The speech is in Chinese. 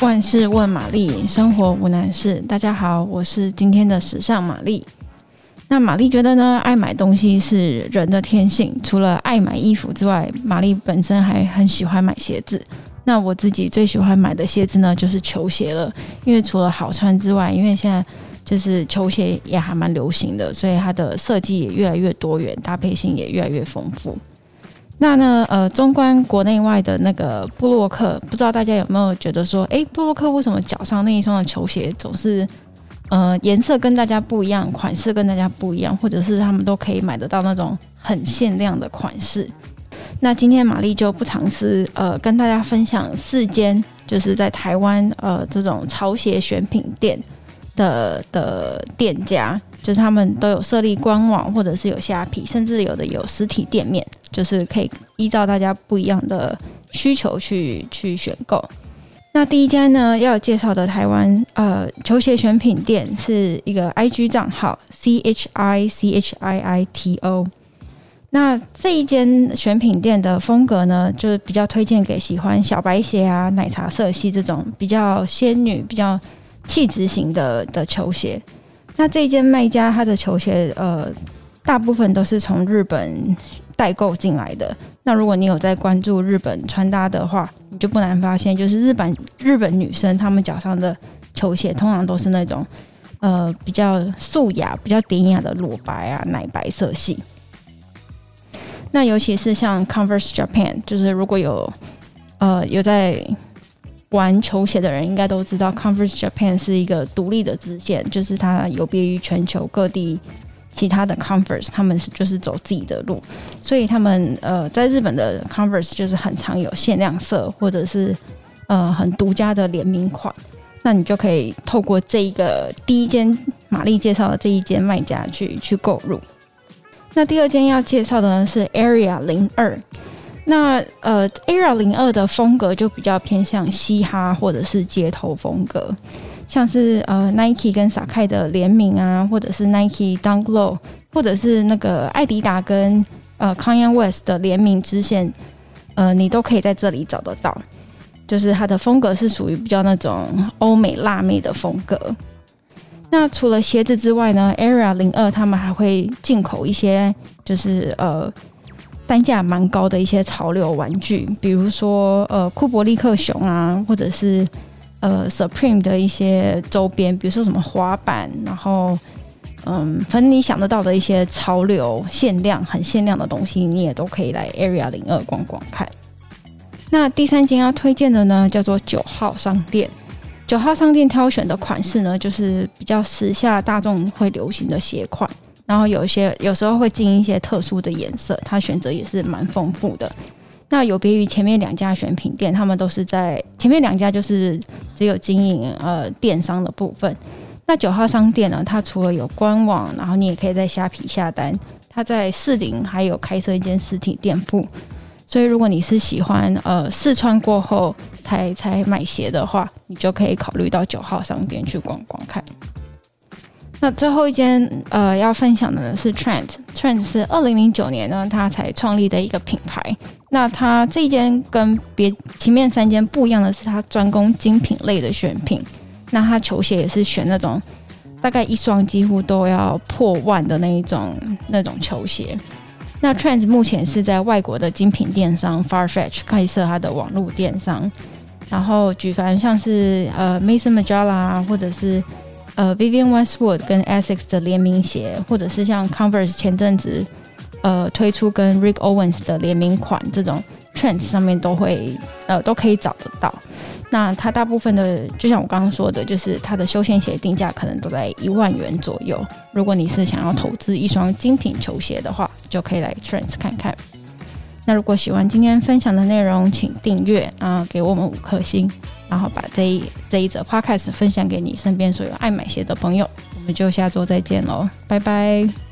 万事问玛丽，生活无难事。大家好，我是今天的时尚玛丽。那玛丽觉得呢，爱买东西是人的天性。除了爱买衣服之外，玛丽本身还很喜欢买鞋子。那我自己最喜欢买的鞋子呢，就是球鞋了。因为除了好穿之外，因为现在就是球鞋也还蛮流行的，所以它的设计也越来越多元，搭配性也越来越丰富。那呢，呃，纵观国内外的那个布洛克，不知道大家有没有觉得说，诶，布洛克为什么脚上那一双的球鞋总是？呃，颜色跟大家不一样，款式跟大家不一样，或者是他们都可以买得到那种很限量的款式。那今天玛丽就不尝试，呃，跟大家分享四间就是在台湾呃这种潮鞋选品店的的店家，就是他们都有设立官网，或者是有虾皮，甚至有的有实体店面，就是可以依照大家不一样的需求去去选购。那第一家呢，要介绍的台湾呃球鞋选品店是一个 IG 账号 C H I C H I I T O。那这一间选品店的风格呢，就是比较推荐给喜欢小白鞋啊、奶茶色系这种比较仙女、比较气质型的的球鞋。那这一间卖家他的球鞋呃，大部分都是从日本代购进来的。那如果你有在关注日本穿搭的话，你就不难发现，就是日本日本女生她们脚上的球鞋通常都是那种呃比较素雅、比较典雅的裸白啊、奶白色系。那尤其是像 Converse Japan，就是如果有呃有在玩球鞋的人，应该都知道 Converse Japan 是一个独立的支线，就是它有别于全球各地。其他的 Converse 他们是就是走自己的路，所以他们呃在日本的 Converse 就是很常有限量色或者是呃很独家的联名款，那你就可以透过这一个第一间玛丽介绍的这一间卖家去去购入。那第二间要介绍的呢是 Area 零二，那呃 Area 零二的风格就比较偏向嘻哈或者是街头风格。像是呃 Nike 跟 Sacai 的联名啊，或者是 Nike Dunk Low，或者是那个艾迪达跟呃 Kanye West 的联名支线，呃，你都可以在这里找得到。就是它的风格是属于比较那种欧美辣妹的风格。那除了鞋子之外呢，Area 零二他们还会进口一些就是呃单价蛮高的一些潮流玩具，比如说呃库伯利克熊啊，或者是。呃，Supreme 的一些周边，比如说什么滑板，然后，嗯，反正你想得到的一些潮流、限量、很限量的东西，你也都可以来 Area 零二逛逛看。那第三间要推荐的呢，叫做九号商店。九号商店挑选的款式呢，就是比较时下大众会流行的鞋款，然后有一些有时候会进一些特殊的颜色，它选择也是蛮丰富的。那有别于前面两家选品店，他们都是在前面两家就是只有经营呃电商的部分。那九号商店呢，它除了有官网，然后你也可以在虾皮下单。它在四零还有开设一间实体店铺，所以如果你是喜欢呃试穿过后才才买鞋的话，你就可以考虑到九号商店去逛逛看。那最后一间呃要分享的呢是 Trend，Trend 是二零零九年呢，他才创立的一个品牌。那它这一间跟别前面三间不一样的是，它专攻精品类的选品。那它球鞋也是选那种大概一双几乎都要破万的那一种那种球鞋。那 Trends 目前是在外国的精品电商 Farfetch 开设它的网络电商，然后举凡像是呃 Mason Magalla 或者是。呃，Vivienne Westwood 跟 Asics 的联名鞋，或者是像 Converse 前阵子呃推出跟 Rick Owens 的联名款，这种 Trends 上面都会呃都可以找得到。那它大部分的，就像我刚刚说的，就是它的休闲鞋定价可能都在一万元左右。如果你是想要投资一双精品球鞋的话，就可以来 Trends 看看。那如果喜欢今天分享的内容，请订阅啊，给我们五颗星。然后把这一这一则 podcast 分享给你身边所有爱买鞋的朋友，我们就下周再见喽，拜拜。